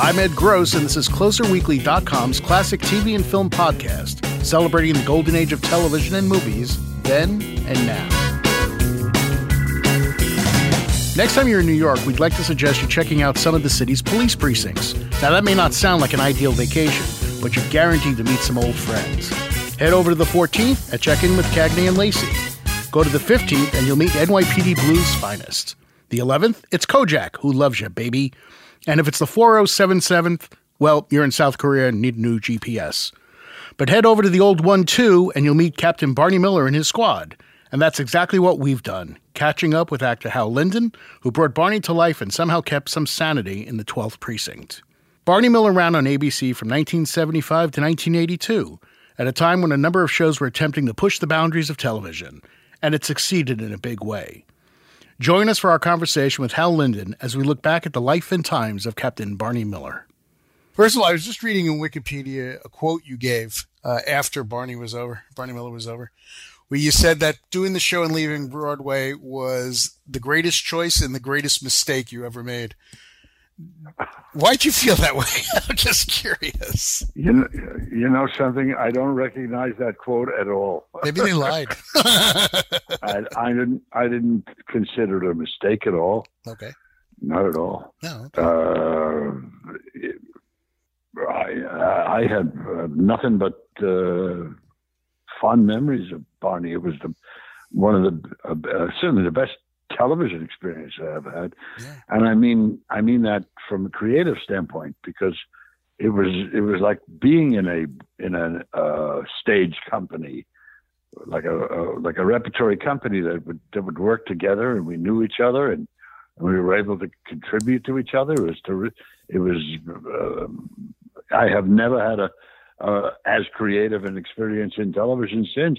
I'm Ed Gross, and this is CloserWeekly.com's classic TV and film podcast, celebrating the golden age of television and movies, then and now. Next time you're in New York, we'd like to suggest you checking out some of the city's police precincts. Now, that may not sound like an ideal vacation, but you're guaranteed to meet some old friends. Head over to the 14th and check in with Cagney and Lacey. Go to the 15th and you'll meet NYPD Blue's finest. The 11th, it's Kojak, who loves you, baby. And if it's the 4077th, well, you're in South Korea and need a new GPS. But head over to the old one too, and you'll meet Captain Barney Miller and his squad. And that's exactly what we've done, catching up with actor Hal Linden, who brought Barney to life and somehow kept some sanity in the 12th precinct. Barney Miller ran on ABC from 1975 to 1982, at a time when a number of shows were attempting to push the boundaries of television, and it succeeded in a big way. Join us for our conversation with Hal Linden as we look back at the life and times of Captain Barney Miller. First of all, I was just reading in Wikipedia a quote you gave uh, after Barney was over, Barney Miller was over, where you said that doing the show and leaving Broadway was the greatest choice and the greatest mistake you ever made. Why'd you feel that way? I'm just curious. You know, you know something? I don't recognize that quote at all. Maybe they lied. I, I, didn't. I didn't consider it a mistake at all. Okay. Not at all. No. Okay. Uh, it, I I had uh, nothing but uh, fond memories of Barney. It was the one of the uh, certainly the best television experience I've had, yeah. and I mean I mean that from a creative standpoint because it was it was like being in a in a uh, stage company, like a, a, like a repertory company that would that would work together, and we knew each other, and, and we were able to contribute to each other. It was to it was uh, I have never had a uh, as creative an experience in television since.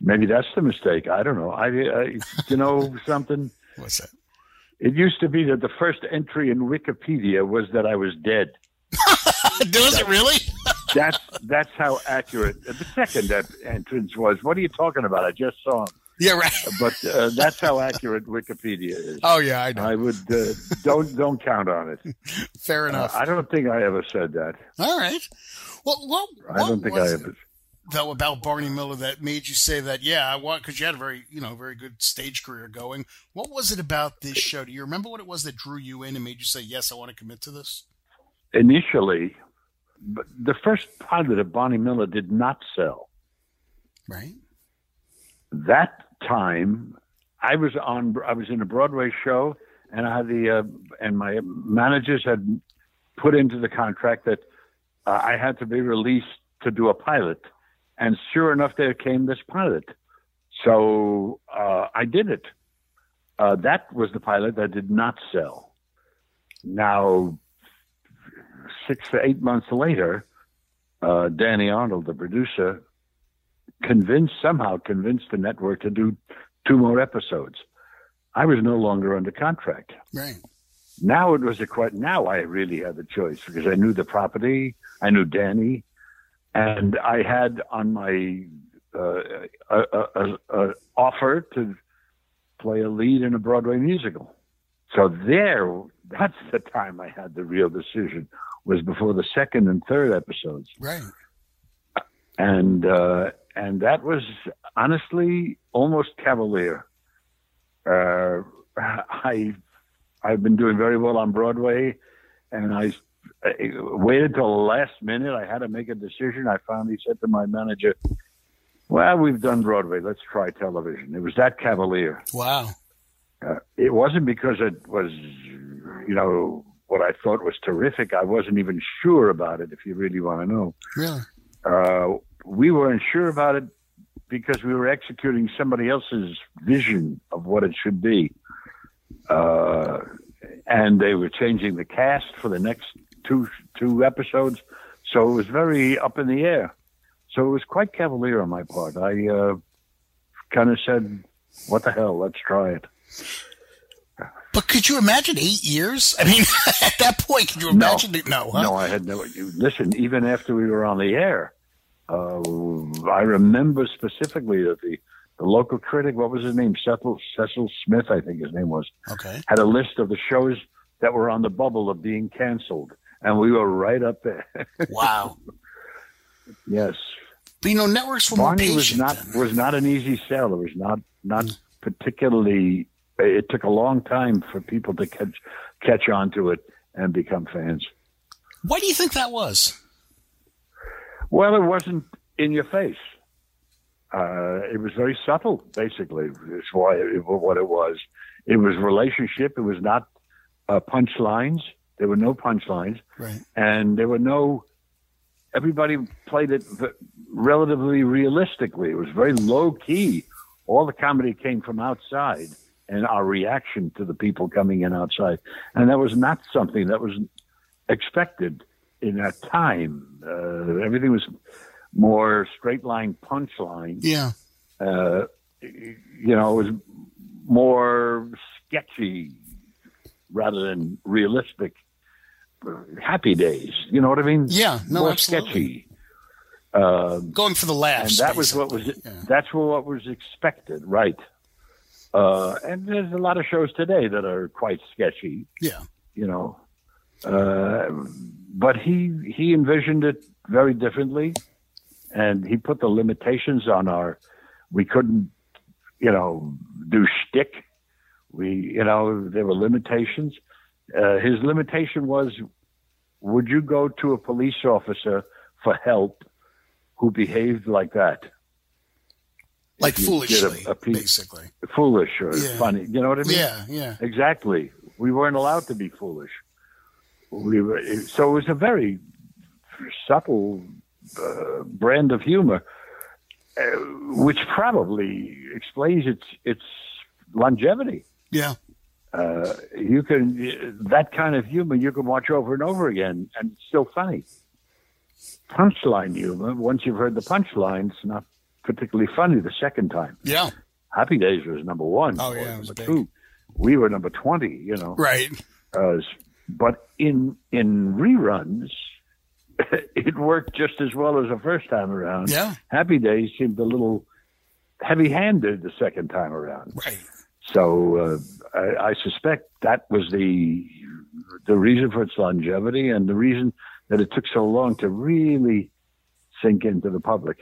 Maybe that's the mistake. I don't know. I, I you know something. What's that? It used to be that the first entry in Wikipedia was that I was dead. Does it really? that's that's how accurate. The second entrance was. What are you talking about? I just saw him. Yeah, right. But uh, that's how accurate Wikipedia is. Oh yeah, I know. I would uh, don't don't count on it. Fair enough. Uh, I don't think I ever said that. All right. Well, what, what I don't think I ever. Though about Barney Miller that made you say that? Yeah, I want because you had a very you know very good stage career going. What was it about this show? Do you remember what it was that drew you in and made you say yes, I want to commit to this? Initially, the first pilot of Barney Miller did not sell. Right. That time, I was on. I was in a Broadway show, and I had the uh, and my managers had put into the contract that uh, I had to be released to do a pilot. And sure enough, there came this pilot. So uh, I did it. Uh, that was the pilot that did not sell. Now, six to eight months later, uh, Danny Arnold, the producer, convinced somehow convinced the network to do two more episodes. I was no longer under contract. Right. Now it was a quite. Now I really had the choice because I knew the property, I knew Danny, and I had on my uh, a, a, a offer to play a lead in a Broadway musical. So there, that's the time I had the real decision. Was before the second and third episodes. Right. And uh, and that was honestly almost cavalier. Uh, I I've been doing very well on Broadway, and I, I waited till the last minute. I had to make a decision. I finally said to my manager, "Well, we've done Broadway. Let's try television." It was that cavalier. Wow. Uh, it wasn't because it was, you know, what I thought was terrific. I wasn't even sure about it. If you really want to know, really, uh, we weren't sure about it because we were executing somebody else's vision of what it should be. Uh, and they were changing the cast for the next two two episodes, so it was very up in the air. So it was quite cavalier on my part. I uh, kind of said, "What the hell? Let's try it." But could you imagine eight years? I mean, at that point, could you imagine? No, it? no, huh? no, I had no. Listen, even after we were on the air, uh, I remember specifically that the the local critic, what was his name? Cecil, Cecil Smith, I think his name was. Okay. Had a list of the shows that were on the bubble of being canceled. And we were right up there. wow. yes. But you know, networks were Barney was not then. was not an easy sell. It was not not particularly. It took a long time for people to catch catch on to it and become fans. Why do you think that was? Well, it wasn't in your face. Uh, it was very subtle, basically. Is why it, what it was. It was relationship. It was not uh, punchlines. There were no punchlines, Right. and there were no. Everybody played it relatively realistically. It was very low key. All the comedy came from outside, and our reaction to the people coming in outside, and that was not something that was expected in that time. Uh, everything was more straight line punchline. Yeah. Uh, you know, it was more sketchy rather than realistic. Happy days, you know what I mean? Yeah. No, more absolutely. sketchy. Uh, Going for the and laughs. that was what was. Yeah. that's what was expected, right? Uh, and there's a lot of shows today that are quite sketchy Yeah. you know. Uh, but he he envisioned it very differently, and he put the limitations on our. We couldn't, you know, do shtick. We, you know, there were limitations. Uh, his limitation was, would you go to a police officer for help who behaved like that? Like did a- foolishly, a piece- basically. foolish or Yeah. funny. You know what I mean? Yeah. Yeah. Exactly. We weren't allowed to be foolish. We were, so it was a very subtle uh, brand of humor, uh, which probably explains its its longevity. Yeah. Uh, you can that kind of humor you can watch over and over again, and it's still funny. Punchline humor. Once you've heard the punchline, it's not particularly funny the second time. Yeah. Happy Days was number one. Oh, yeah, number big. two. We were number twenty. You know. Right. Uh, but in in reruns, it worked just as well as the first time around. Yeah. Happy Days seemed a little heavy-handed the second time around. Right. So uh, I, I suspect that was the the reason for its longevity and the reason that it took so long to really sink into the public.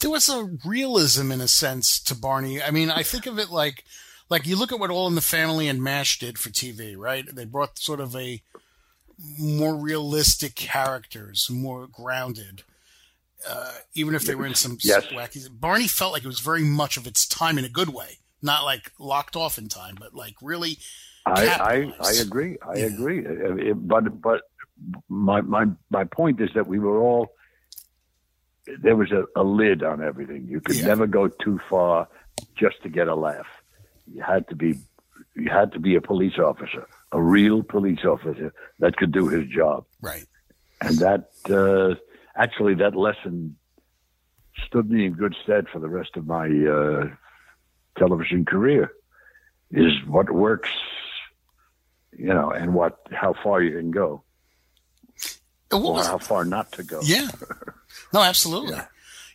there was a realism in a sense to Barney. I mean, I think of it like like you look at what All in the Family and MASH did for TV, right? They brought sort of a more realistic characters, more grounded. Uh, even if they were in some Yes. wacky, Barney felt like it was very much of its time in a good way, not like locked off in time, but like really. I, I. I agree. I Yeah. agree. Uh, it- but but my my my point is that we were all there was a, a lid on everything. You could Yeah. never go too far just to get a laugh. You had to be you had to be a police officer, a real police officer that could do his job. Right. And that uh, actually that lesson stood me in good stead for the rest of my uh, television career. Is what works, you know, and what how far you can go, or how far not to go. Yeah. No, absolutely.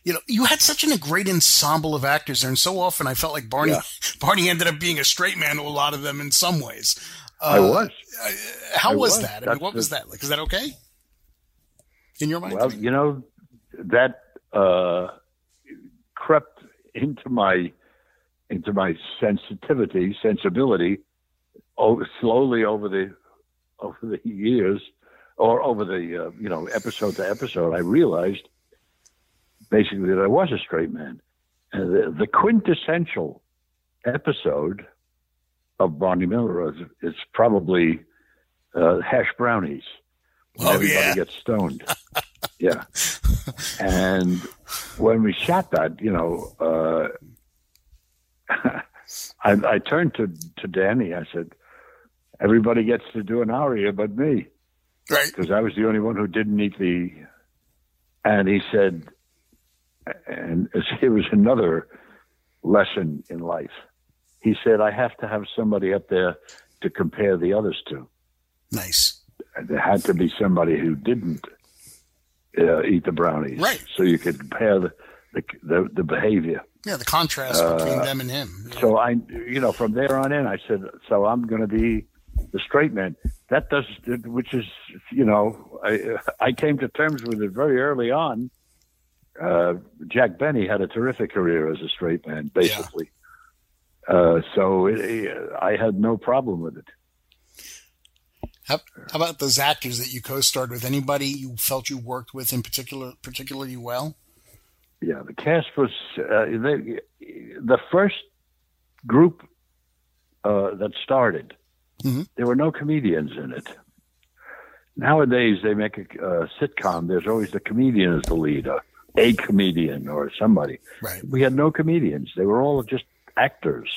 You know, you had such a great ensemble of actors there, and so often I felt like Barney Yeah. Barney ended up being a straight man to a lot of them in some ways. I Uh, was. How I was was. that? I mean, what was the- that like? Is that okay? In your mind? Well, you know, that uh, crept into my into my sensitivity, sensibility, over, slowly over the over the years, or over the uh, you know episode to episode. I realized basically that I was a straight man. And the, the quintessential episode of Barney Miller is, is probably uh, hash brownies. Oh, everybody yeah. gets stoned. yeah. And when we shot that, you know, uh, I, I turned to, to Danny. I said, everybody gets to do an aria but me right. because I was the only one who didn't eat the. And he said, and it was another lesson in life. He said, I have to have somebody up there to compare the others to. Nice. There had to be somebody who didn't uh, eat the brownies, Right. So you could compare the the, the, the behavior. Yeah, the contrast Uh, between them and him. So I, you know, from there on in, I said, so I'm going to be the straight man. that does, which is, you know, I, I came to terms with it very early on. Uh, Jack Benny had a terrific career as a straight man, basically. Yeah. Uh, so it, I had no problem with it. How, how, about those actors that you co-starred with? Anybody you felt you worked with in particular, particularly well? Yeah, the cast was uh, they, the first group uh, that started Mm-hmm. There were no comedians in it. Nowadays, they make a, a sitcom. There's always the comedian as the lead, a, a comedian or somebody. Right. We had no comedians. They were all just actors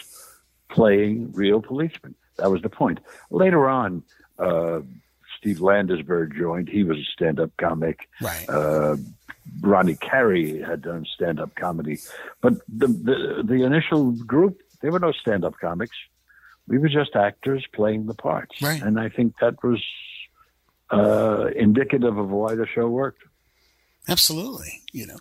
playing real policemen. That was the point. Later on, uh, Steve Landesberg joined. He was a stand-up comic. Right. Ronnie Carey had done stand-up comedy, but the, the the initial group there were no stand-up comics we were just actors playing the parts. Right. And I think that was uh, indicative of why the show worked. Absolutely. You know,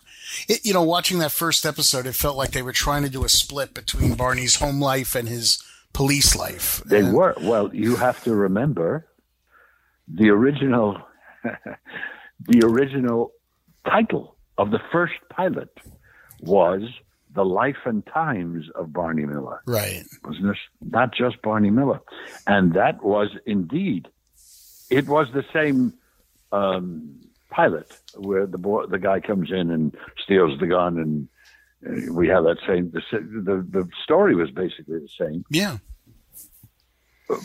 it, you know, watching that first episode, it felt like they were trying to do a split between Barney's home life and his police life. They and, were. Well, you have to remember the original, the original title of the first pilot was the life and times of Barney Miller. Right. Wasn't this not just Barney Miller? And that was indeed, it was the same um, pilot where the boy, the guy comes in and steals the gun, and uh, we have that same. The, the the story was basically the same. Yeah.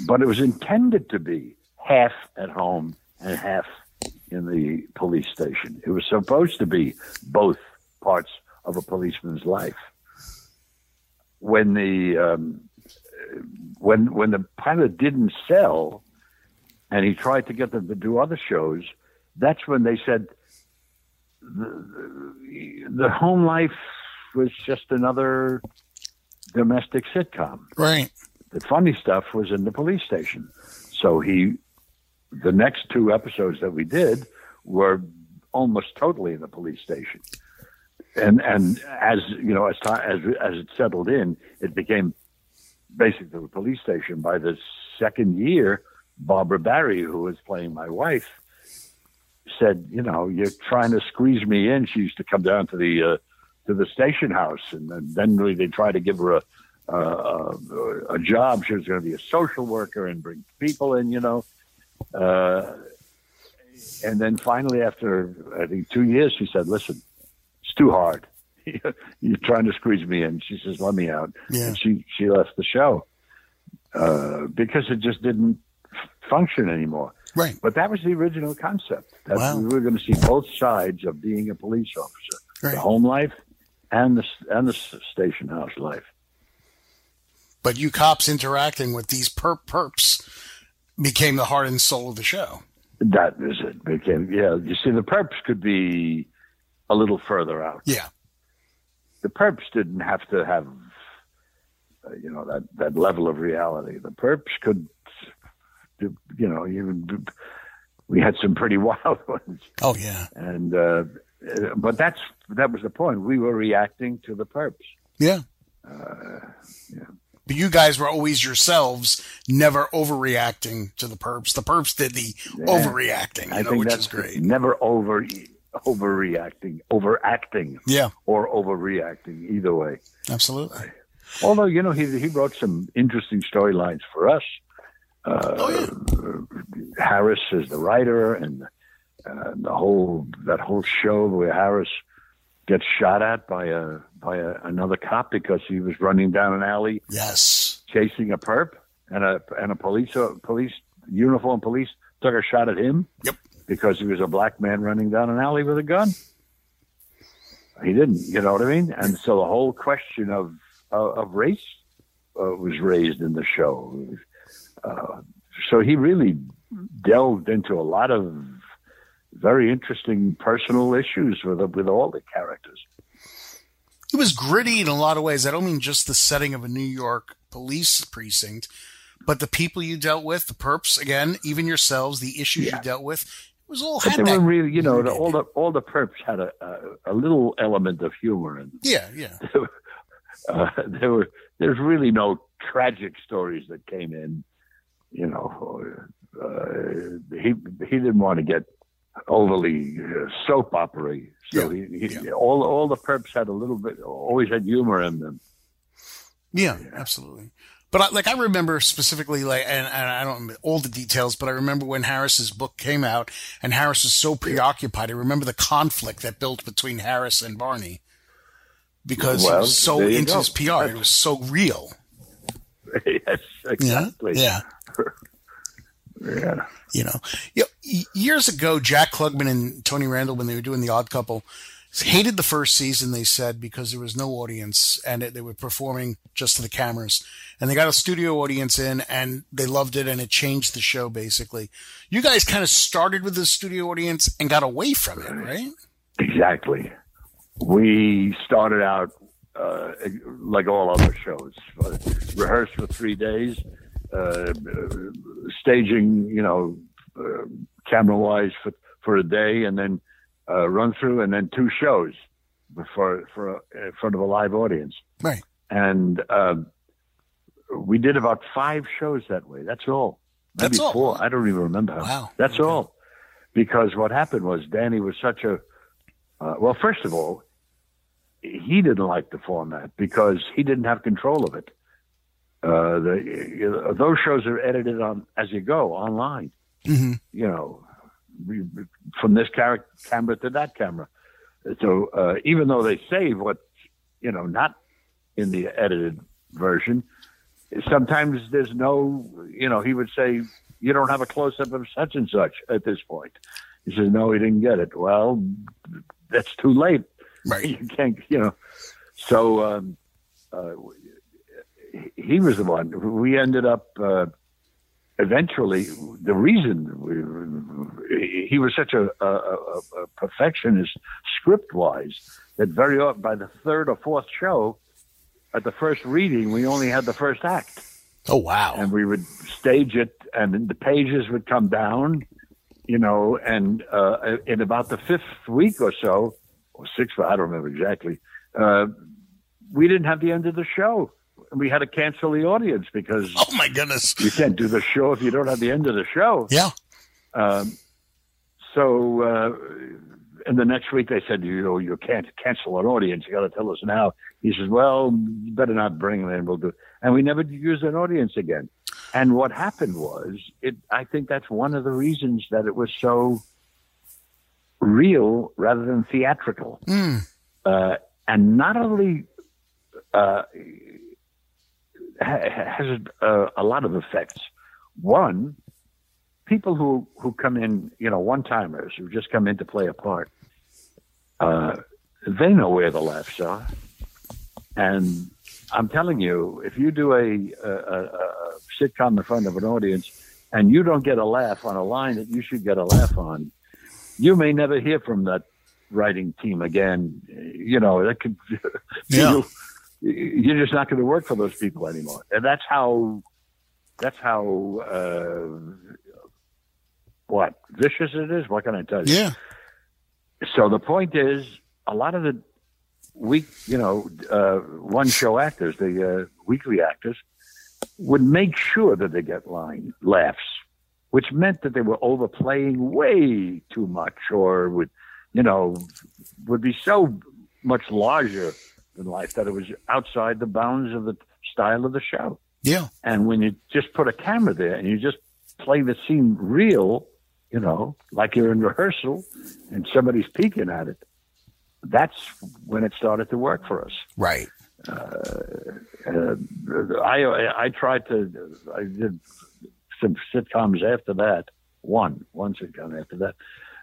But it was intended to be half at home and half in the police station. It was supposed to be both parts of a policeman's life. When the um, when when the pilot didn't sell, and he tried to get them to do other shows, that's when they said the, the, the home life was just another domestic sitcom. Right. The funny stuff was in the police station. So he, the next two episodes that we did were almost totally in the police station and and as you know, as time as as it settled in, it became basically a police station. By the second year, Barbara Barrie, who was playing my wife, said, "You know, you're trying to squeeze me in." She used to come down to the uh, to the station house, and then, then they tried to give her a uh, a job. She was going to be a social worker and bring people in, you know. Uh, and then finally, after I think two years, she said, "Listen, it's too hard. You're trying to squeeze me in. She says, let me out. Yeah. And she, she left the show uh, because it just didn't function anymore. Right. But that was the original concept. That wow. we were going to see both sides of being a police officer, right. the home life and the and the station house life. But you cops interacting with these perp perps became the heart and soul of the show. That is it. Became yeah. You see, the perps could be a little further out. Yeah. The perps didn't have to have, uh, you know, that, that level of reality. The perps could, you know, even we had some pretty wild ones. Oh yeah. And uh, but that's that was the point. We were reacting to the perps. Yeah. Uh, yeah. But you guys were always yourselves, never overreacting to the perps. The perps did the yeah. overreacting, you I know, which is great. Never over overreacting, overacting, yeah, or overreacting. Either way, absolutely. Although you know he he wrote some interesting storylines for us. Uh, oh, yeah. Harris is the writer, and uh, the whole that whole show where Harris gets shot at by a by a, another cop because he was running down an alley. Yes, chasing a perp, and a and a police uh, police uniform police took a shot at him. Yep because he was a black man running down an alley with a gun. He didn't, you know what I mean? And so the whole question of uh, of race uh, was raised in the show. Uh, so he really delved into a lot of very interesting personal issues with with all the characters. It was gritty in a lot of ways. I don't mean just the setting of a New York police precinct, but the people you dealt with, the perps, again, even yourselves, the issues yeah. you dealt with, It was all but they were really, you know, the, all the all the perps had a, a, a little element of humor in them. Yeah, yeah. uh, there were there's really no tragic stories that came in. you know, uh, he he didn't want to get overly uh, soap opera. So Yeah, he, he, yeah. all all the perps had a little bit, always had humor in them. Yeah, absolutely. But I, like I remember specifically, like, and, and I don't remember all the details, but I remember when Harris's book came out, and Harris was so preoccupied. I remember the conflict that built between Harris and Barney because he was so into go. his PR. It was so real. yes, Yeah, exactly. yeah. yeah. You know, you know, years ago, Jack Klugman and Tony Randall, when they were doing The Odd Couple, hated the first season. They said because there was no audience and it, they were performing just to the cameras. And they got a studio audience in, and they loved it, and it changed the show basically. You guys kind of started with the studio audience and got away from it, right? Exactly. We started out uh, like all other shows, rehearsed for three days, uh, staging, you know, uh, camera wise for, for a day, and then uh, run through, and then two shows for for in front of a live audience. Right. And um, we did about five shows that way. That's all. Maybe That's all. four. I don't even remember. how. Wow. That's Okay. all. Because what happened was Danny was such a uh, well. First of all, he didn't like the format because he didn't have control of it. Uh, the you know, those shows are edited on as you go online. hmm You know, from this car- camera to that camera. So uh, even though they save what you know not in the edited version, sometimes there's no. You know, he would say you don't have a close up of such and such at this point. He says no, he didn't get it. Well, that's too late Right. you can't, you know. So um, uh, he was the one. We ended up uh, eventually. The reason we, he was such a, a, a, perfectionist script wise that very often by the third or fourth show, at the first reading, we only had the first act Oh wow. and we would stage it, and the pages would come down, you know, and uh, in about the fifth week or so, or sixth, I don't remember exactly, uh, we didn't have the end of the show. We had to cancel the audience because oh my goodness. you can't do the show if you don't have the end of the show. Yeah. Um, so, uh, and the next week they said, you know, you can't cancel an audience. You got to tell us now. He says, well, you better not bring them in. We'll do. And we never used an audience again. And what happened was, it. I think that's one of the reasons that it was so real rather than theatrical. Mm. Uh, and not only uh, has uh, a lot of effects. One, people who who come in, you know, one timers who just come in to play a part, uh, they know where the laughs are, and I'm telling you, if you do a, a, a, a sitcom in front of an audience and you don't get a laugh on a line that you should get a laugh on, you may never hear from that writing team again. You know, that could Yeah. you, you're just not going to work for those people anymore. And that's how that's how uh, what vicious it is. What can I tell you? Yeah. So the point is, a lot of the week, you know, uh, one show actors, the uh, weekly actors, would make sure that they get line laughs, which meant that they were overplaying way too much, or would, you know, would be so much larger than life that it was outside the bounds of the style of the show. Yeah. And when you just put a camera there and you just play the scene real, you know, like you're in rehearsal and somebody's peeking at it, that's when it started to work for us. Right. Uh, I I tried to I did some sitcoms after that, one one sitcom after that,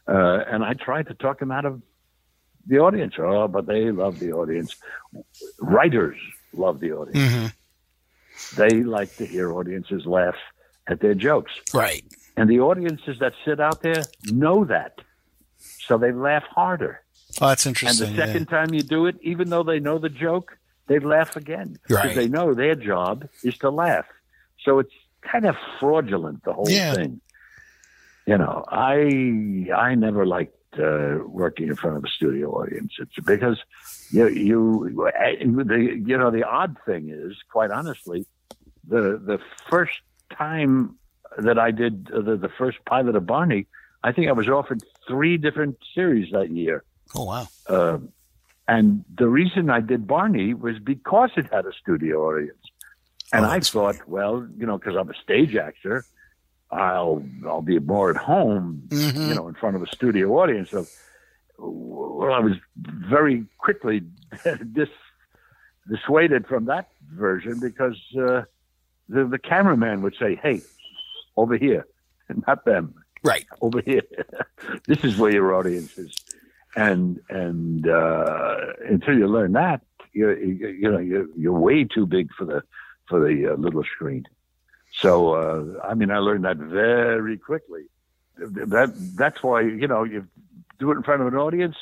uh, and I tried to talk them out of the audience. Oh, but they love the audience. Writers love the audience. hmm They like to hear audiences laugh at their jokes. Right. And the audiences that sit out there know that. So they laugh harder. Oh, that's interesting. And the second time you do it, even though they know the joke, they laugh again. Right. Because they know their job is to laugh. So it's kind of fraudulent, the whole Yeah. thing. You know, I I never liked uh, working in front of a studio audience. It's because you you the you know the odd thing is, quite honestly, the the first time that I did uh, the, the first pilot of Barney, I think I was offered three different series that year. Oh wow! Uh, and the reason I did Barney was because it had a studio audience, and Oh, I thought, well, you know, because I'm a stage actor, I'll I'll be more at home, Mhm. you know, in front of a studio audience. So, well, I was very quickly dis, dissuaded from that version because uh, the the cameraman would say, "Hey, over here, not them, Right. over here. this is where your audience is." And and uh, until you learn that, you you, you know you're, you're way too big for the for the uh, little screen. So uh, I mean, I learned that very quickly. That that's why you know you do it in front of an audience.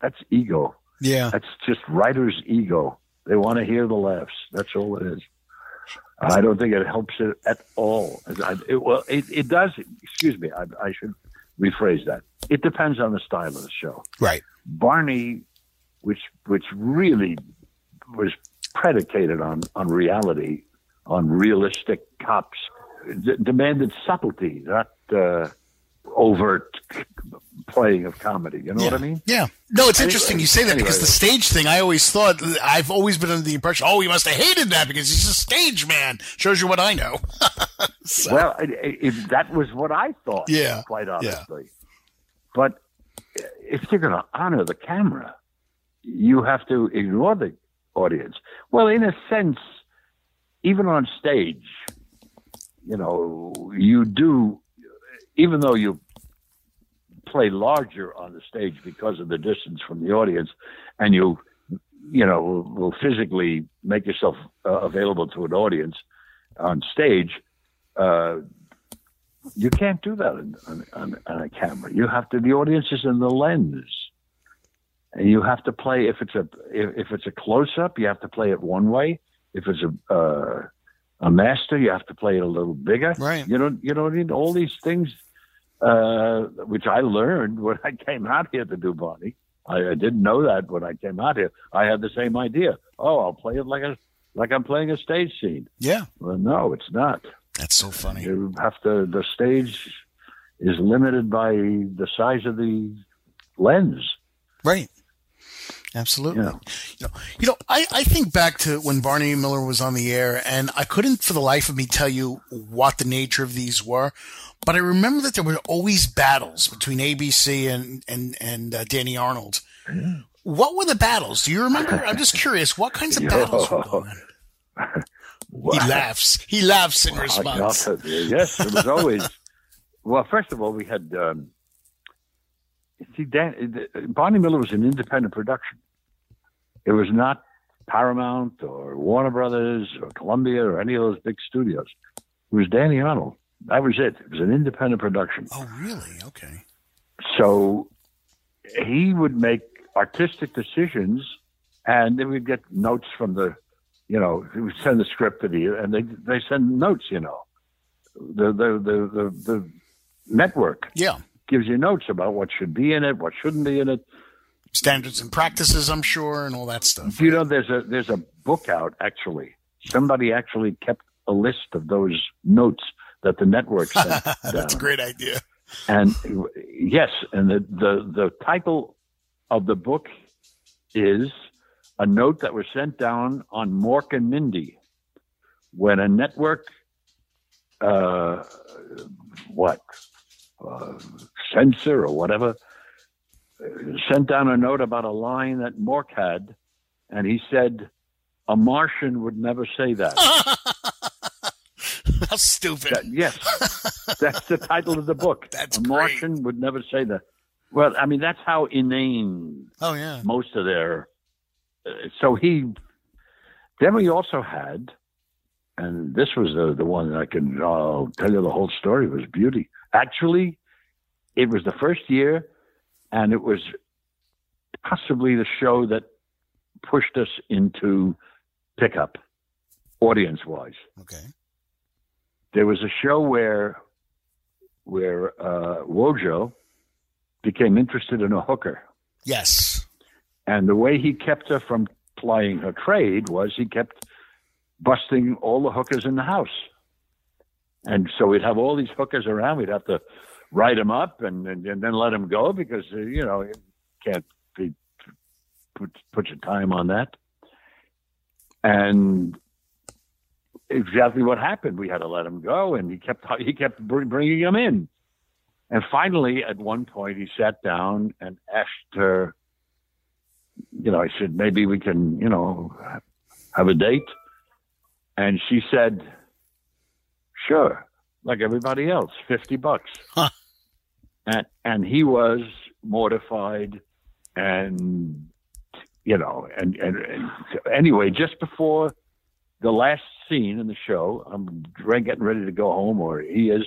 That's ego. Yeah. That's just writer's ego. They want to hear the laughs. That's all it is. I don't think it helps it at all. It, well, it, it does. Excuse me. I, I should rephrase that. It depends on the style of the show. Right. Barney, which which really was predicated on on reality, on realistic cops, d- demanded subtlety, not uh, overt playing of comedy. You know what I mean? Yeah. No, it's Anyway, interesting you say that because the stage thing, I always thought, I've always been under the impression, oh, he must have hated that because he's a stage man. Shows you what I know. So- Well, it, it, that was what I thought. Yeah, quite yeah. But if you're going to honor the camera, you have to ignore the audience. Well, in a sense, even on stage, you know, you do, even though you play larger on the stage because of the distance from the audience, and you, you know, will, physically make yourself uh, available to an audience on stage. Uh, you can't do that on, on, on, on a camera. You have to. The audience is in the lens, and you have to play. If it's a if, if it's a close up, you have to play it one way. If it's a uh, a master, you have to play it a little bigger. Right. You know. You know what I mean? All these things, uh, which I learned when I came out here to do Barney. I, I didn't know that when I came out here. I had the same idea. Oh, I'll play it like a like I'm playing a stage scene. yeah. Well, no, it's not. That's so funny. You have to. The stage is limited by the size of the lens. Right. Absolutely. Yeah. You know, you know I, I think back to when Barney Miller was on the air, and I couldn't for the life of me tell you what the nature of these were, but I remember that there were always battles between ABC and and and uh, Danny Arnold. What were the battles? Do you remember? I'm just curious. What kinds of battles were going on? He laughs. He laughs in I response. Yes, it was always. well, first of all, we had. Um, see, Dan, uh, Barney uh, Miller was an independent production. It was not Paramount or Warner Brothers or Columbia or any of those big studios. It was Danny Arnold. That was it. It was an independent production. Oh, really? Okay. So he would make artistic decisions, and then we'd get notes from the, you know, he would send the script to the, and they they send notes, you know, the the the the, the network Yeah. Gives you notes about what should be in it, what shouldn't be in it. Standards and practices, I'm sure, and all that stuff. You know, there's a there's a book out actually. Somebody actually kept a list of those notes that the network sent That's a great idea. And yes, and the, the, the title of the book is a note that was sent down on Mork and Mindy when a network, uh, what, uh, censor or whatever, sent down a note about a line that Mork had, and he said, a Martian would never say that. How stupid. That- yes, that's the title of the book. That's a great. Martian would never say that. Well, I mean, that's how inane oh, yeah. most of their. Uh, so he. Then we also had, and this was the the one that I can uh, tell you the whole story was Beauty. Actually, it was the first year, and it was possibly the show that pushed us into pickup, audience wise Okay. there was a show where where uh, Wojo became interested in a hooker, Yes. and the way he kept her from plying her trade was he kept busting all the hookers in the house. And so we'd have all these hookers around. We'd have to write them up and, and, and then let them go because, uh, you know, you can't be, put, put your time on that. And exactly what happened. We had to let him go, and he kept he kept bringing him in. And finally, at one point, he sat down and asked her, you know, I said, maybe we can, you know, have a date. And she said, sure, like everybody else, 50 bucks. And, and he was mortified and, you know, and, and, and anyway, just before the last scene in the show, I'm getting ready to go home, or he is,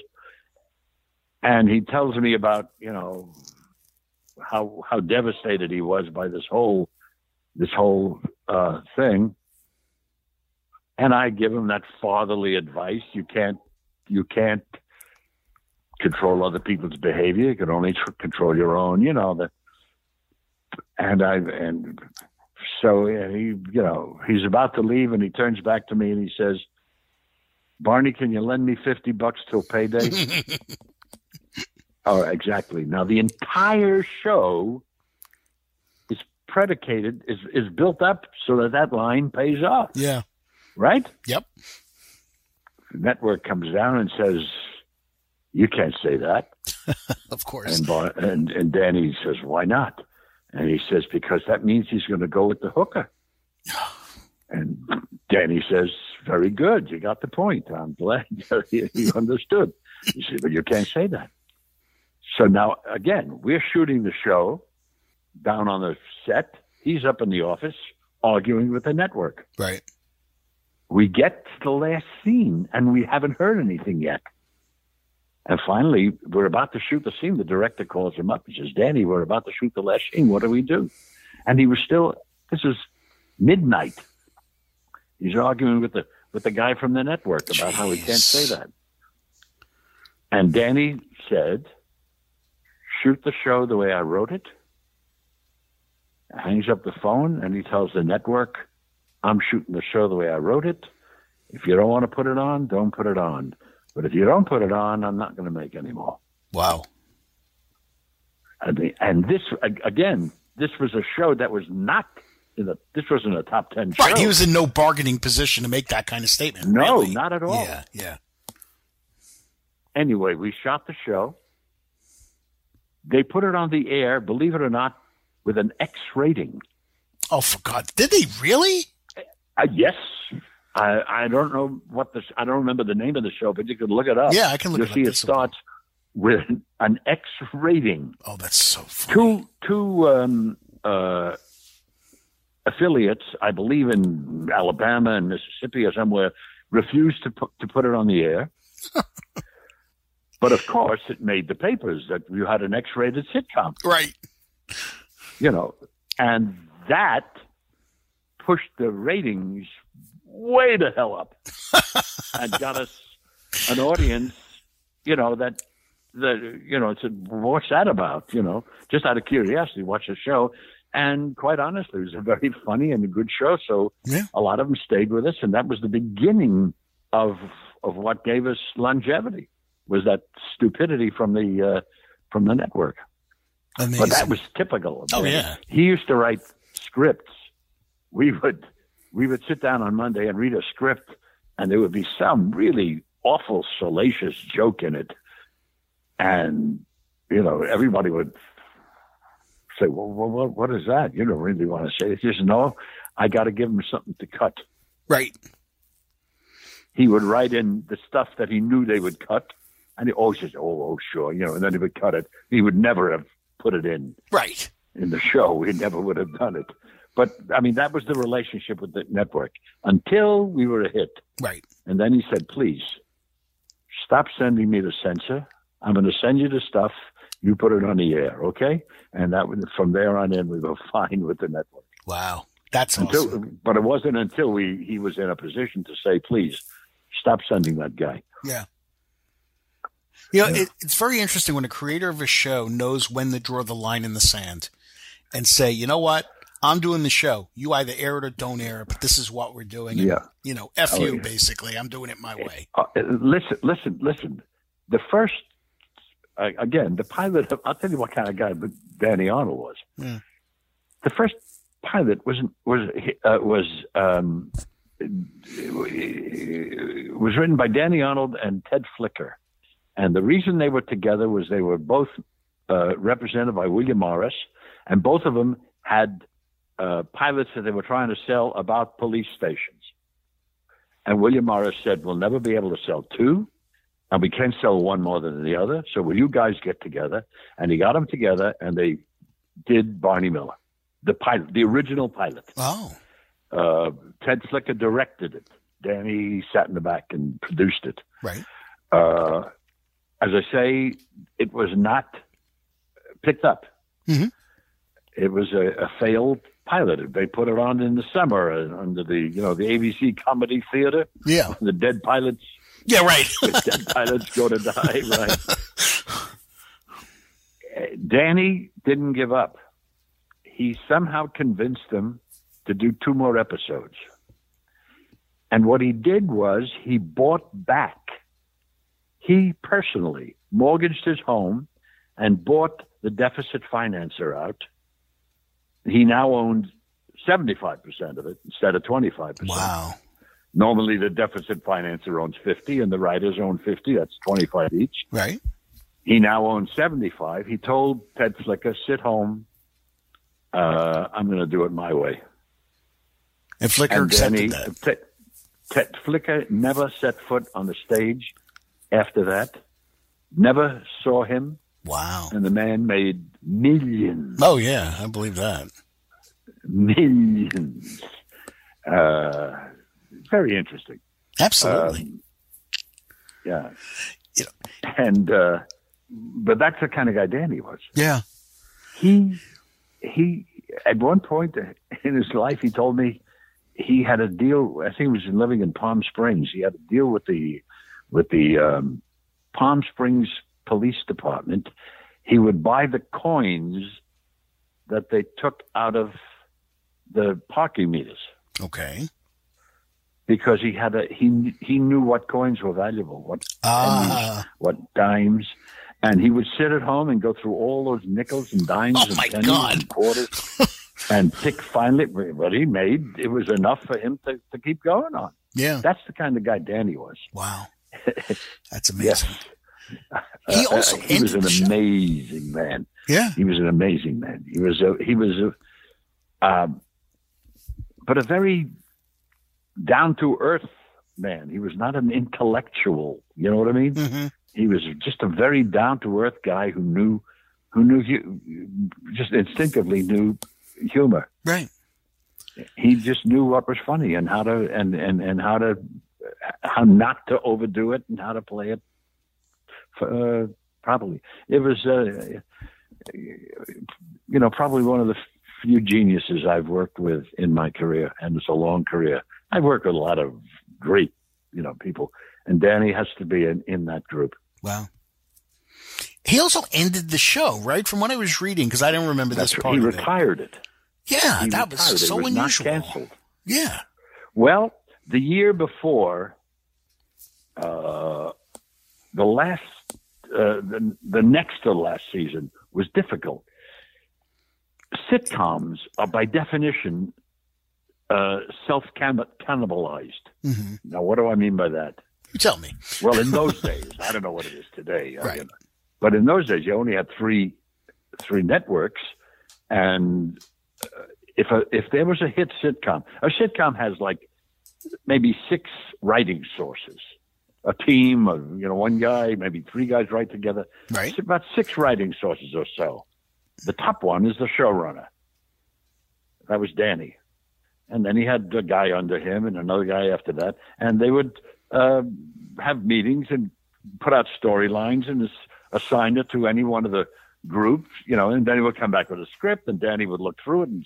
and he tells me about you know how how devastated he was by this whole this whole uh, thing, and I give him that fatherly advice: you can't you can't control other people's behavior; you can only tr- control your own. You know that, and I and so he you know he's about to leave, and he turns back to me and he says. Barney, can you lend me 50 bucks till payday? Oh, exactly. Now the entire show is predicated is is built up so that that line pays off. Yeah. Right. Yep. The network comes down and says, "You can't say that." of course. And, and and Danny says, "Why not?" And he says, "Because that means he's going to go with the hooker." and Danny says, "Very good. You got the point. I'm glad you understood." He said, "But you can't say that." So now, again, we're shooting the show down on the set. He's up in the office arguing with the network. Right. We get to the last scene and we haven't heard anything yet. And finally, we're about to shoot the scene. The director calls him up. He says, Danny, we're about to shoot the last scene. What do we do? And he was still, this is midnight. He's arguing with the, with the guy from the network about Jeez. how he can't say that. And Danny said, shoot the show the way I wrote it. Hangs up the phone and he tells the network, I'm shooting the show the way I wrote it. If you don't want to put it on, don't put it on. But if you don't put it on, I'm not going to make any more. Wow. And, and this, again, this was a show that was not in the, this wasn't a top 10 show. Right. He was in no bargaining position to make that kind of statement. No, really. not at all. Yeah. Yeah. Anyway, we shot the show. They put it on the air, believe it or not, with an X rating. Oh, for God! Did they really? Uh, yes. I I don't know what the I don't remember the name of the show, but you can look it up. Yeah, I can look. You'll it see it starts with an X rating. Oh, that's so funny. Two two um, uh, affiliates, I believe in Alabama and Mississippi or somewhere, refused to put to put it on the air. But of course, it made the papers that you had an X-rated sitcom, right? You know, and that pushed the ratings way the hell up, and got us an audience. You know that that you know said, "What's that about?" You know, just out of curiosity, watch the show. And quite honestly, it was a very funny and a good show. So yeah. a lot of them stayed with us, and that was the beginning of of what gave us longevity was that stupidity from the uh, from the network. Amazing. But that was typical. Oh yeah. He used to write scripts. We would we would sit down on Monday and read a script, and there would be some really awful salacious joke in it, and you know everybody would say, "Well, what, what is that?" You don't really want to say it. Just no, I got to give him something to cut. Right. He would write in the stuff that he knew they would cut, and he always says, "Oh, oh, sure," you know, and then he would cut it. He would never have put it in right in the show. He never would have done it. But I mean, that was the relationship with the network until we were a hit. Right. And then he said, "Please stop sending me the censor. I'm going to send you the stuff. You put it on the air, okay?" And that was from there on in, we were fine with the network. Wow, that's until, awesome. But it wasn't until we he was in a position to say, "Please stop sending that guy." Yeah. You know, yeah. it, it's very interesting when a creator of a show knows when to draw the line in the sand and say, you know what? I'm doing the show. You either air it or don't air it, but this is what we're doing. And, Yeah. You know, F Oh, you, yeah. basically. I'm doing it my way. Uh, listen, listen, listen. The first, uh, again, the pilot. I'll tell you what kind of guy Danny Arnold was. Yeah. The first pilot was was uh, was um, was written by Danny Arnold and Ted Flicker, and the reason they were together was they were both uh, represented by William Morris, and both of them had uh, pilots that they were trying to sell about police stations. And William Morris said, We'll never be able to sell two, and we can't sell one more than the other. So will you guys get together? And he got them together, and they did Barney Miller, the pilot, the original pilot. Oh. Uh, Ted Flicker directed it. Danny sat in the back and produced it. Right. Uh, as I say, it was not picked up. Mhm. It was a, a failed pilot. They put it on in the summer uh, under the you know the ABC Comedy Theater. Yeah. The dead pilots, Yeah, right. the dead pilots go to die. Right. Uh, Danny didn't give up. He somehow convinced them to do two more episodes. And what he did was he bought back. He personally mortgaged his home and bought the deficit financer out. He now owned 75% of it instead of 25%. wow. Normally the deficit financer owns 50 and the writers own 50. That's 25 each. Right. He now owns 75. He told Ted Flicker, sit home. Uh, I'm going to do it my way. And Flicker And accepted Danny, that. Ted, Ted Flicker never set foot on the stage after that. Never saw him. Wow. And the man made millions, Oh, yeah. I believe that. millions. Uh, very interesting. Absolutely. Um, yeah. You and, uh, but that's the kind of guy Danny was. yeah. he he at one point in his life he told me he had a deal i think he was living in palm springs he had a deal with the with the um, palm springs police department he would buy the coins that they took out of the parking meters Okay. because he had a he he knew what coins were valuable what Ah. what dimes and he would sit at home and go through all those nickels and dimes Oh, and pennies God. and quarters and pick finally what he made it was enough for him to, to keep going on yeah. that's the kind of guy danny was Wow. That's yes amazing. He Uh, also uh, he was an the show. amazing man Yeah. he was an amazing man he was a he was a um, but a very down to earth man he was not an intellectual you know what i mean hmm he was just a very down to earth guy who knew who knew hu- just instinctively knew humor Right. he just knew what was funny and how to and and and how to how not to overdo it and how to play it uh, properly it was uh, you know probably one of the few geniuses i've worked with in my career and it's a long career i've worked with a lot of great you know people and danny has to be in, in that group Wow. He also ended the show, right? From what I was reading, because I don't remember this That's part he of it. retired it. Yeah, He that retired. was so was unusual. Yeah. Well, the year before, uh, the last, uh, the, the next to last season was difficult. Sitcoms are by definition uh, self cannibalized. hmm Now, what do I mean by that? You tell me. Well, in those days, I don't know what it is today. Right. don't know. But in those days, you only had three three networks, and uh, if a, if there was a hit sitcom, a sitcom has like maybe six writing sources, a team of you know one guy, maybe three guys write together. Right. It's about six writing sources or so. The top one is the showrunner. That was Danny, and then he had a guy under him and another guy after that, and they would uh, have meetings and put out storylines and assign it to any one of the groups, you know, and then he would come back with a script and Danny would look through it and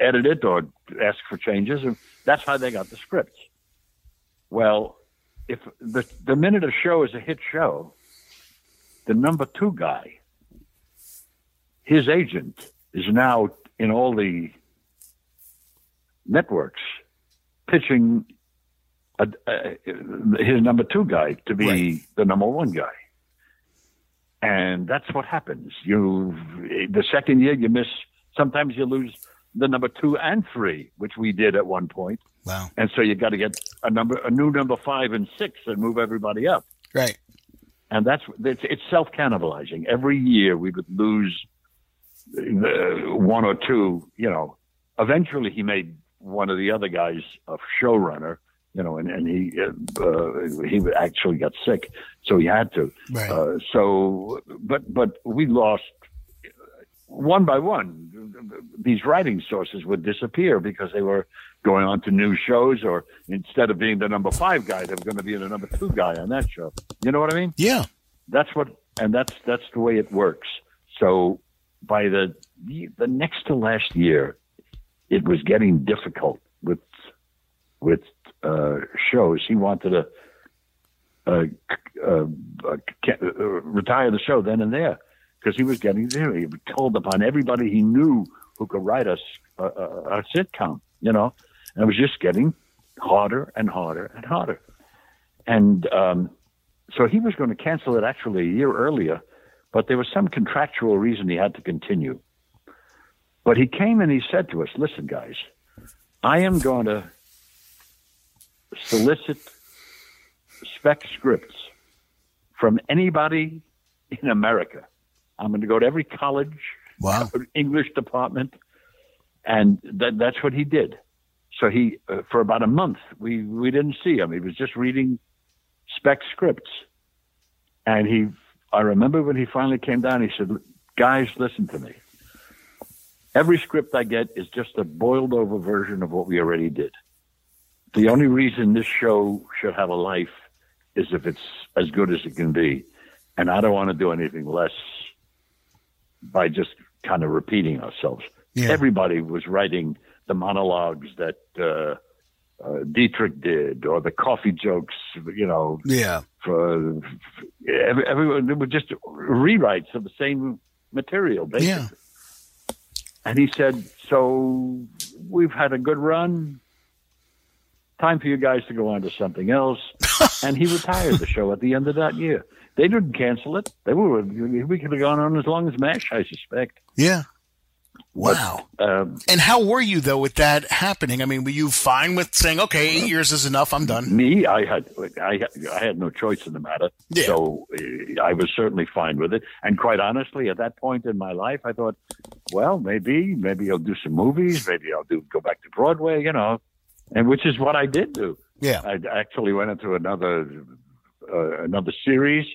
edit it or ask for changes. And that's how they got the scripts. Well, if the, the minute a show is a hit show, the number two guy, his agent is now in all the networks pitching a, a, his number two guy to be right. the number one guy. And that's what happens. You, the second year, you miss. Sometimes you lose the number two and three, which we did at one point. Wow! And so you got to get a number, a new number five and six, and move everybody up. Right. And that's it's, it's self cannibalizing. Every year we would lose uh, one or two. You know, eventually he made one of the other guys a showrunner. You know, and and he uh, he actually got sick, so he had to. Right. Uh, so, but but we lost one by one, these writing sources would disappear because they were going on to new shows, or instead of being the number five guy, they were going to be the number two guy on that show. You know what I mean? Yeah. That's what, and that's that's the way it works. So by the the next to last year, it was getting difficult with with uh, shows. He wanted to uh, uh, uh retire the show then and there because he was getting there. He called upon everybody he knew who could write us a, a, a sitcom, you know, and it was just getting harder and harder and harder. And um, so he was going to cancel it actually a year earlier, but there was some contractual reason he had to continue. But he came and he said to us, listen, guys, I am going to solicit spec scripts from anybody in America I'm going to go to every college, wow. English department, and that, that's what he did. So he, uh, for about a month, we we didn't see him. He was just reading spec scripts, and he. I remember when he finally came down. He said, "Guys, listen to me. Every script I get is just a boiled over version of what we already did. The only reason this show should have a life is if it's as good as it can be, and I don't want to do anything less by just kind of repeating ourselves. Yeah. Everybody was writing the monologues that uh, uh, Dietrich did, or the coffee jokes, you know. Yeah. For, for every, everyone, it was just rewrites of the same material, basically. Yeah. And he said, "So we've had a good run. Time for you guys to go on to something else." and he retired the show at the end of that year. They didn't cancel it. They were. We could have gone on as long as Mash, I suspect. Yeah. Wow. But, um, and how were you though with that happening? I mean, were you fine with saying, "Okay, eight years is enough. I'm done." Me, I had, I I had no choice in the matter. Yeah. So uh, I was certainly fine with it. And quite honestly, at that point in my life, I thought, well, maybe, maybe I'll do some movies. Maybe I'll do go back to Broadway. You know, and which is what I did do. Yeah. I actually went into another uh, another series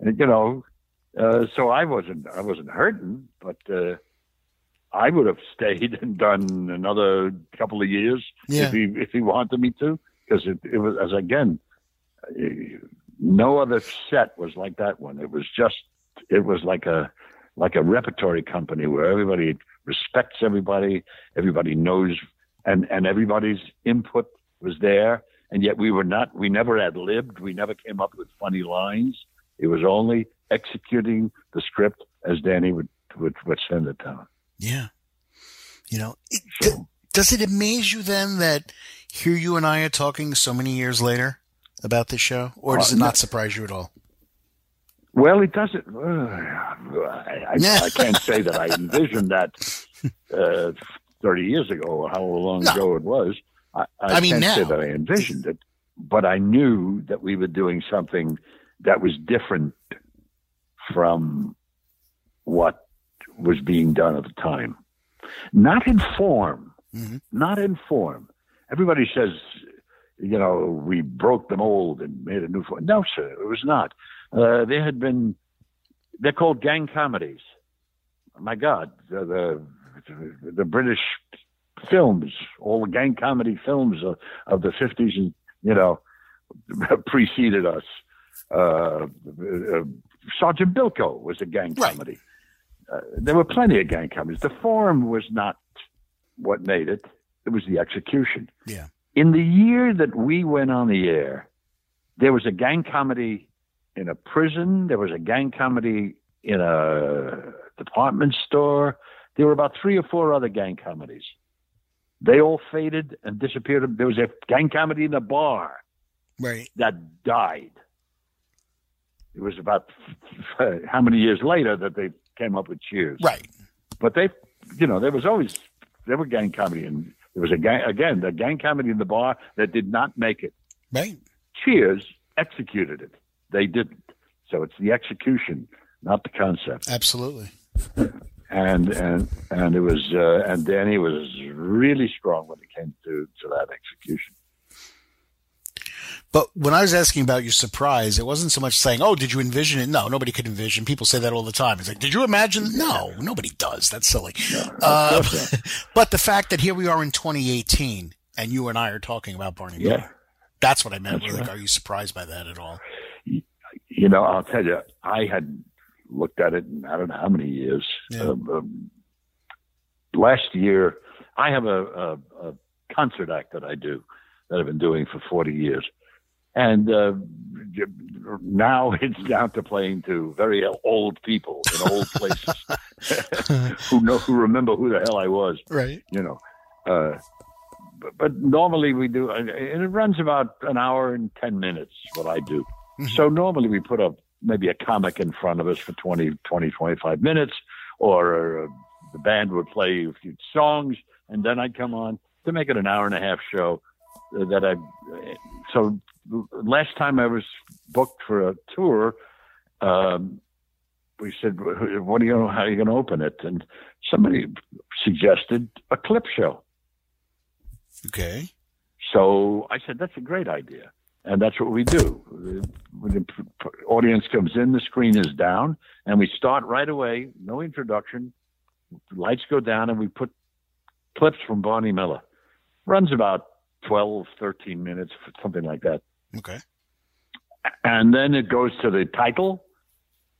you know, uh, so I wasn't I wasn't hurting, but uh, I would have stayed and done another couple of years yeah. if he if he wanted me to, because it, it was as again, no other set was like that one. It was just it was like a like a repertory company where everybody respects everybody, everybody knows, and and everybody's input was there, and yet we were not we never ad libbed, we never came up with funny lines it was only executing the script as Danny would would, would send it down. Yeah. You know, it, so, does it amaze you then that here you and I are talking so many years later about this show, or does uh, it not surprise you at all? Well, it doesn't. Uh, I, I, I, can't say that I envisioned that uh, 30 years ago or how long no. ago it was. I, I, I mean, can't now. say that I envisioned it, but I knew that we were doing something that was different from what was being done at the time. Not in form, mm-hmm. not in form. Everybody says, you know, we broke the mold and made a new form. No, sir, it was not. Uh, there had been, they're called gang comedies. My God, the, the, the British films, all the gang comedy films of, of the 50s and, you know, preceded us uh, uh, Sergeant Bilko was a gang right. comedy. Uh, there were plenty of gang comedies. The form was not what made it; it was the execution. Yeah. In the year that we went on the air, there was a gang comedy in a prison. There was a gang comedy in a department store. There were about three or four other gang comedies. They all faded and disappeared. There was a gang comedy in a bar Right. that died. It was about how many years later that they came up with Cheers. Right. But they, you know, there was always there were gang comedy, and there was a gang again the gang comedy in the bar that did not make it. Right. Cheers executed it. They didn't. So it's the execution, not the concept. Absolutely. And and and it was uh, and Danny was really strong when it came to to that execution. But when I was asking about your surprise, it wasn't so much saying, "Oh, did you envision it?" No, nobody could envision. People say that all the time. It's like, "Did you imagine?" No, nobody does. That's silly. Uh, but the fact that here we are in 2018, and you and I are talking about Barney Yeah. Miller, that's what I meant. That's Like, right. are you surprised by that at all? You know, I'll tell you, I had looked at it in I don't know how many years. Yeah. Um, um, last year, I have a, a, a concert act that I do that I've been doing for 40 years. And uh, now it's down to playing to very old people in old places who know who remember who the hell I was. Right. you know. Uh, but, but normally we do, and it runs about an hour and 10 minutes, what I do. Mhm. So normally we put up maybe a comic in front of us for 20, 20 25 minutes, or uh, the band would play a few songs, and then I'd come on to make it an hour and a half show uh, that I. So last time I was booked for a tour, um, we said, "What are you? How are you going to open it?" And somebody suggested a clip show. Okay. So I said, that's a great idea. And that's what we do. When the audience comes in, the screen is down, and we start right away, no introduction. Lights go down, and we put clips from Barney Miller. Runs about 12, 13 minutes, something like that. Okay. And then it goes to the title,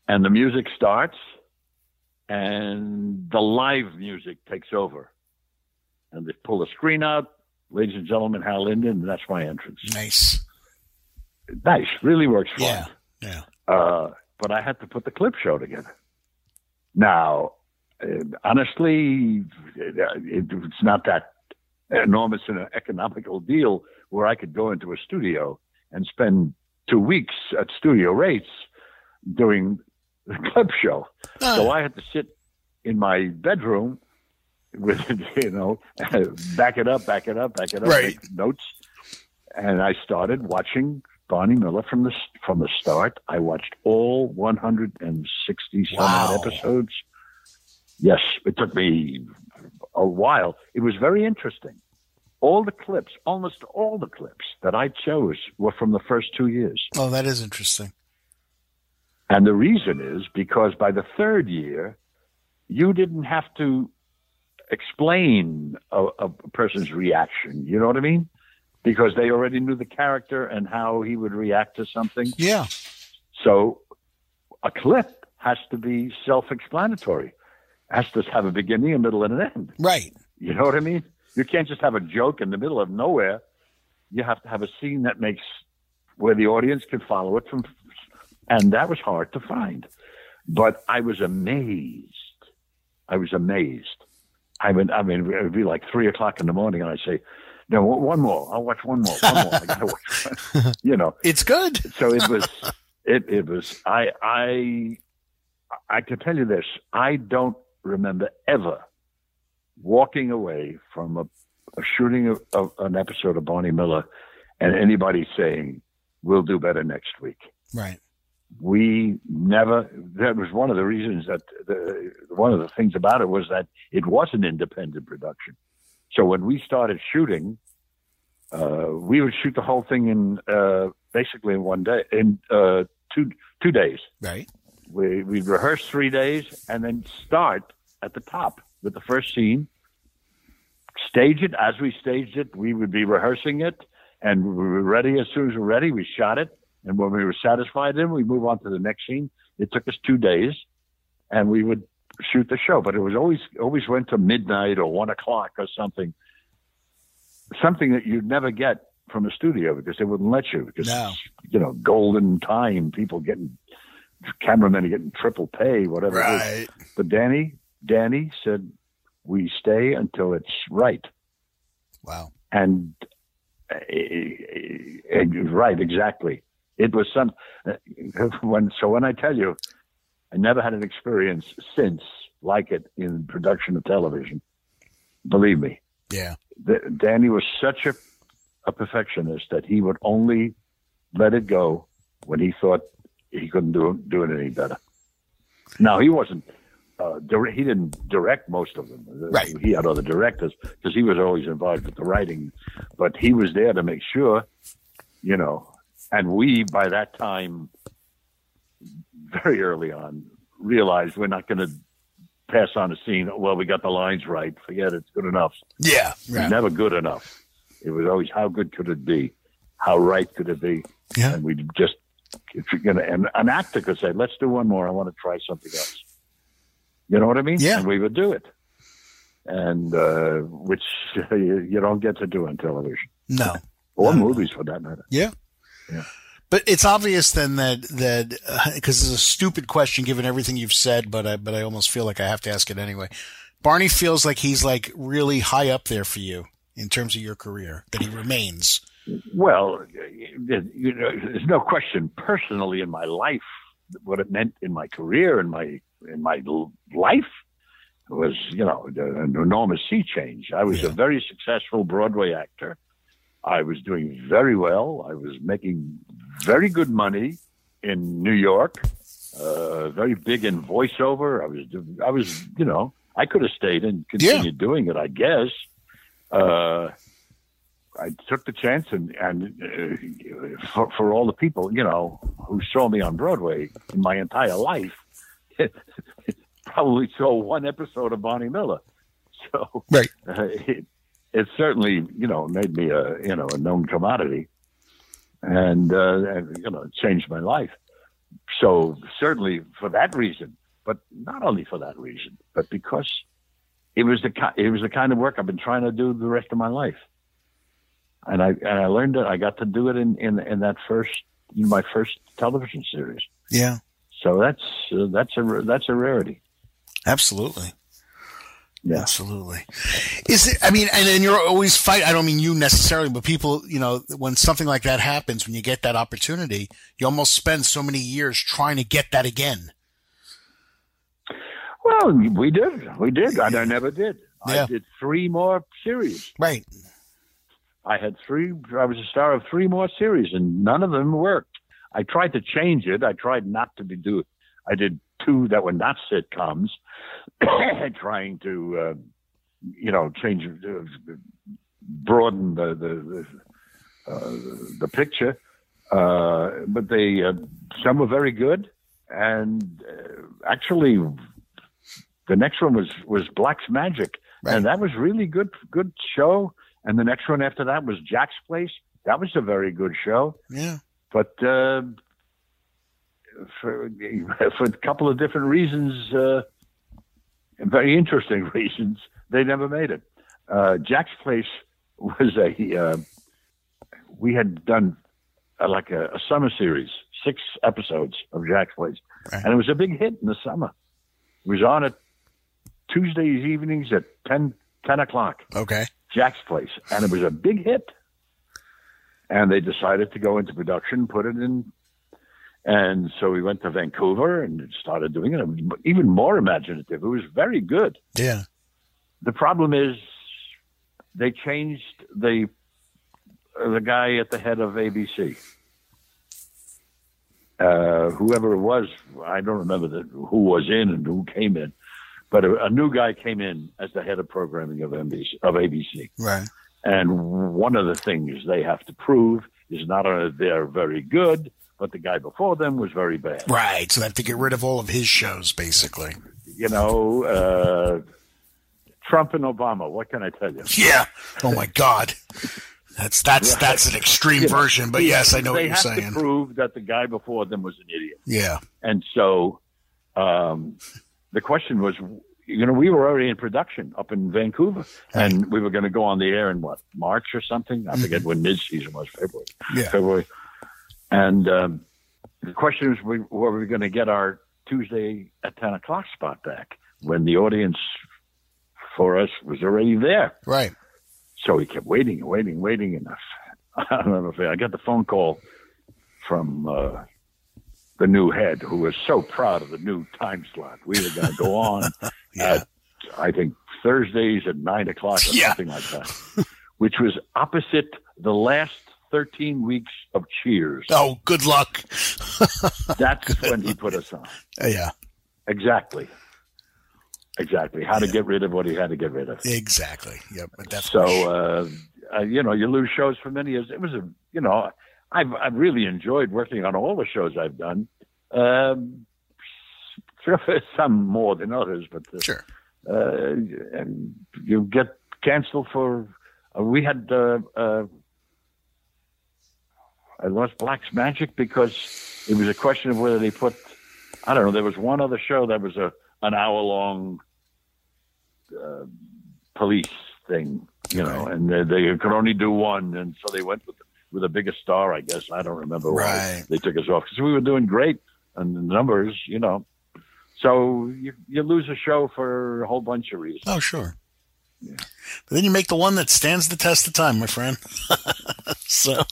and the music starts, and the live music takes over. And they pull the screen out. Ladies and gentlemen, Hal Linden, and that's my entrance. Nice. Nice, really works fine. Yeah. Yeah. Uh, but I had to put the clip show together. Now, uh, honestly, it's not that enormous an economical deal where I could go into a studio and spend two weeks at studio rates doing the clip show. So I had to sit in my bedroom with, you know, back it up, back it up, back it up, Right. notes. And I started watching Barney Miller from the from the start. I watched all 160 some odd episodes. Yes, it took me a while. It was very interesting. All the clips, almost all the clips that I chose were from the first two years. oh, that is interesting. And the reason is because by the third year, you didn't have to explain a, a person's reaction. You know what I mean? Because they already knew the character and how he would react to something. Yeah. So a clip has to be self explanatory, has to have a beginning, a middle, and an end. Right. You know what I mean? You can't just have a joke in the middle of nowhere. You have to have a scene that makes where the audience can follow it from, and that was hard to find. But I was amazed. I was amazed. I mean, I mean, it would be like three o'clock in the morning, and I say, "No, one more. I'll watch one more. One more. I gotta watch." you know, It's good. so it was it it was I I I can tell you this I don't remember ever walking away from a, a shooting of, of an episode of Barney Miller and anybody saying we'll do better next week Right. we never that was one of the reasons that the, one of the things about it was that it was an independent production so when we started shooting uh, we would shoot the whole thing in uh, basically in one day in uh, two two days Right. we we'd rehearse three days and then start at the top with the first scene stage it as we staged it we would be rehearsing it and we were ready as soon as we were ready we shot it and when we were satisfied then we move on to the next scene it took us two days and we would shoot the show but it was always always went to midnight or one o'clock or something something that you'd never get from a studio because they wouldn't let you because No. you know golden time people getting cameramen getting triple pay whatever it is. Right. but danny danny said we stay until it's right Wow. And uh, right, exactly. It was some when so when I tell you, I never had an experience since like it in production of television. Believe me. Yeah. The, Danny was such a a perfectionist that he would only let it go when he thought he couldn't do do it any better. Now he wasn't. Uh, he didn't direct most of them. Right. He had other directors because he was always involved with the writing, but he was there to make sure, you know. And we, by that time, very early on, realized we're not going to pass on a scene. Well, we got the lines right. Forget it. It's good enough. Yeah. It's never good enough. It was always how good could it be? How right could it be? Yeah. And we just if you're gonna and an actor could say, Let's do one more, I want to try something else. You know what I mean? Yeah. And we would do it. And uh, which you, you don't get to do on television. No. Or No. movies for that matter. Yeah. Yeah. But it's obvious then that that because it's a stupid question given everything you've said, but I but I almost feel like I have to ask it anyway. Barney feels like he's like really high up there for you in terms of your career. That he remains. Well, you know, there's no question. Personally, in my life, what it meant in my career and my in my life was, you know, an enormous sea change. I was Yeah. a very successful Broadway actor. I was doing very well. I was making very good money in New York. Uh, very big in voiceover. I was, I was, you know, I could have stayed and continued doing it. I guess. Uh, I took the chance and and uh, for, for all the people you know who saw me on Broadway in my entire life, probably saw one episode of Barney Miller. So Right. uh, it, it certainly you know made me a you know a known commodity, and, uh, and you know changed my life. So certainly for that reason, but not only for that reason, but because it was the it was the kind of work I've been trying to do the rest of my life and I and I learned it. I got to do it in in, in that first in my first television series. Yeah. So that's uh, that's a that's a rarity. Absolutely. Yeah. Absolutely. Is it, I mean, and then you're always fight. I don't mean you necessarily, but people, you know, when something like that happens, when you get that opportunity, you almost spend so many years trying to get that again. Well, we did, we did, and I never did. Yeah. I did three more series. Right. I had three. I was a star of three more series, and none of them worked. I tried to change it. I tried not to be do. I did two that were not sitcoms, trying to, uh, you know, change, uh, broaden the the the, uh, the picture. Uh, but they uh, some were very good, and uh, actually, the next one was was Blacke's Magic, Right. and that was really good good show. And the next one after that was Jack's Place. That was a very good show, Yeah. but uh, for for a couple of different reasons, uh, very interesting reasons, they never made it. Uh, Jack's Place was a uh, we had done uh, like a, a summer series, six episodes of Jack's Place, Right. and it was a big hit in the summer. It was on at Tuesdays evenings at 10, 10 o'clock. Okay. Jack's Place, and it was a big hit. And they decided to go into production, put it in, and so we went to Vancouver and started doing it. It even more imaginative. It was very good. Yeah. The problem is they changed the the guy at the head of ABC. Uh, whoever it was, I don't remember the, who was in and who came in, but a, a new guy came in as the head of programming of NBC of ABC. Right. And one of the things they have to prove is not only they're very good, but the guy before them was very bad. Right. So they have to get rid of all of his shows, basically. You know, uh, Trump and Obama. What can I tell you? Yeah. Oh my God. That's that's Right. that's an extreme know, version, but yes, I know what you're saying. They have to prove that the guy before them was an idiot. Yeah. And so, um, the question was, you know, we were already in production up in Vancouver, and we were going to go on the air in what March or something. I forget when mid season was, February. Yeah. February. And um, the question was, we, were we going to get our Tuesday at ten o'clock spot back when the audience for us was already there? Right. so we kept waiting and waiting, waiting, and I, I don't know if I got the phone call from uh, the new head, who was so proud of the new time slot. We were going to go on Yeah. at, I think, Thursdays at nine o'clock or Yeah. something like that, which was opposite the last 13 weeks of Cheers. Oh, good luck. That's when he put us on. Yeah, Exactly. Exactly. How to get rid of what he had to get rid of. exactly. Yep. That's So, uh, uh, you know, you lose shows for many years. It was a, you know, I've, I've really enjoyed working on all the shows I've done. Um, some more than others, but uh, sure. uh, and you get canceled for. Uh, we had. Uh, uh, I lost Blacke's Magic because it was a question of whether they put. I don't know. There was one other show that was a an hour long uh, police thing, you know, and they, they could only do one, and so they went with with a bigger star. I guess I don't remember why Right. they took us off because we were doing great and the numbers, you know. So you you lose a show for a whole bunch of reasons. Oh, sure. But then you make the one that stands the test of time, my friend. so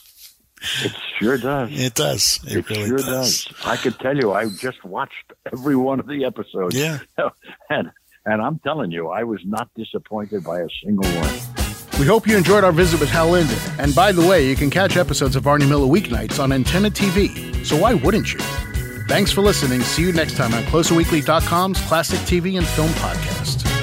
It sure does. it does. It, It, really sure does. does. I could tell you, I just watched every one of the episodes. Yeah. and and I'm telling you, I was not disappointed by a single one. We hope you enjoyed our visit with Hal Linden. And by the way, you can catch episodes of Barney Miller weeknights on Antenna TV. So why wouldn't you? Thanks for listening. See you next time on CloserWeekly.com's Classic TV and Film Podcast.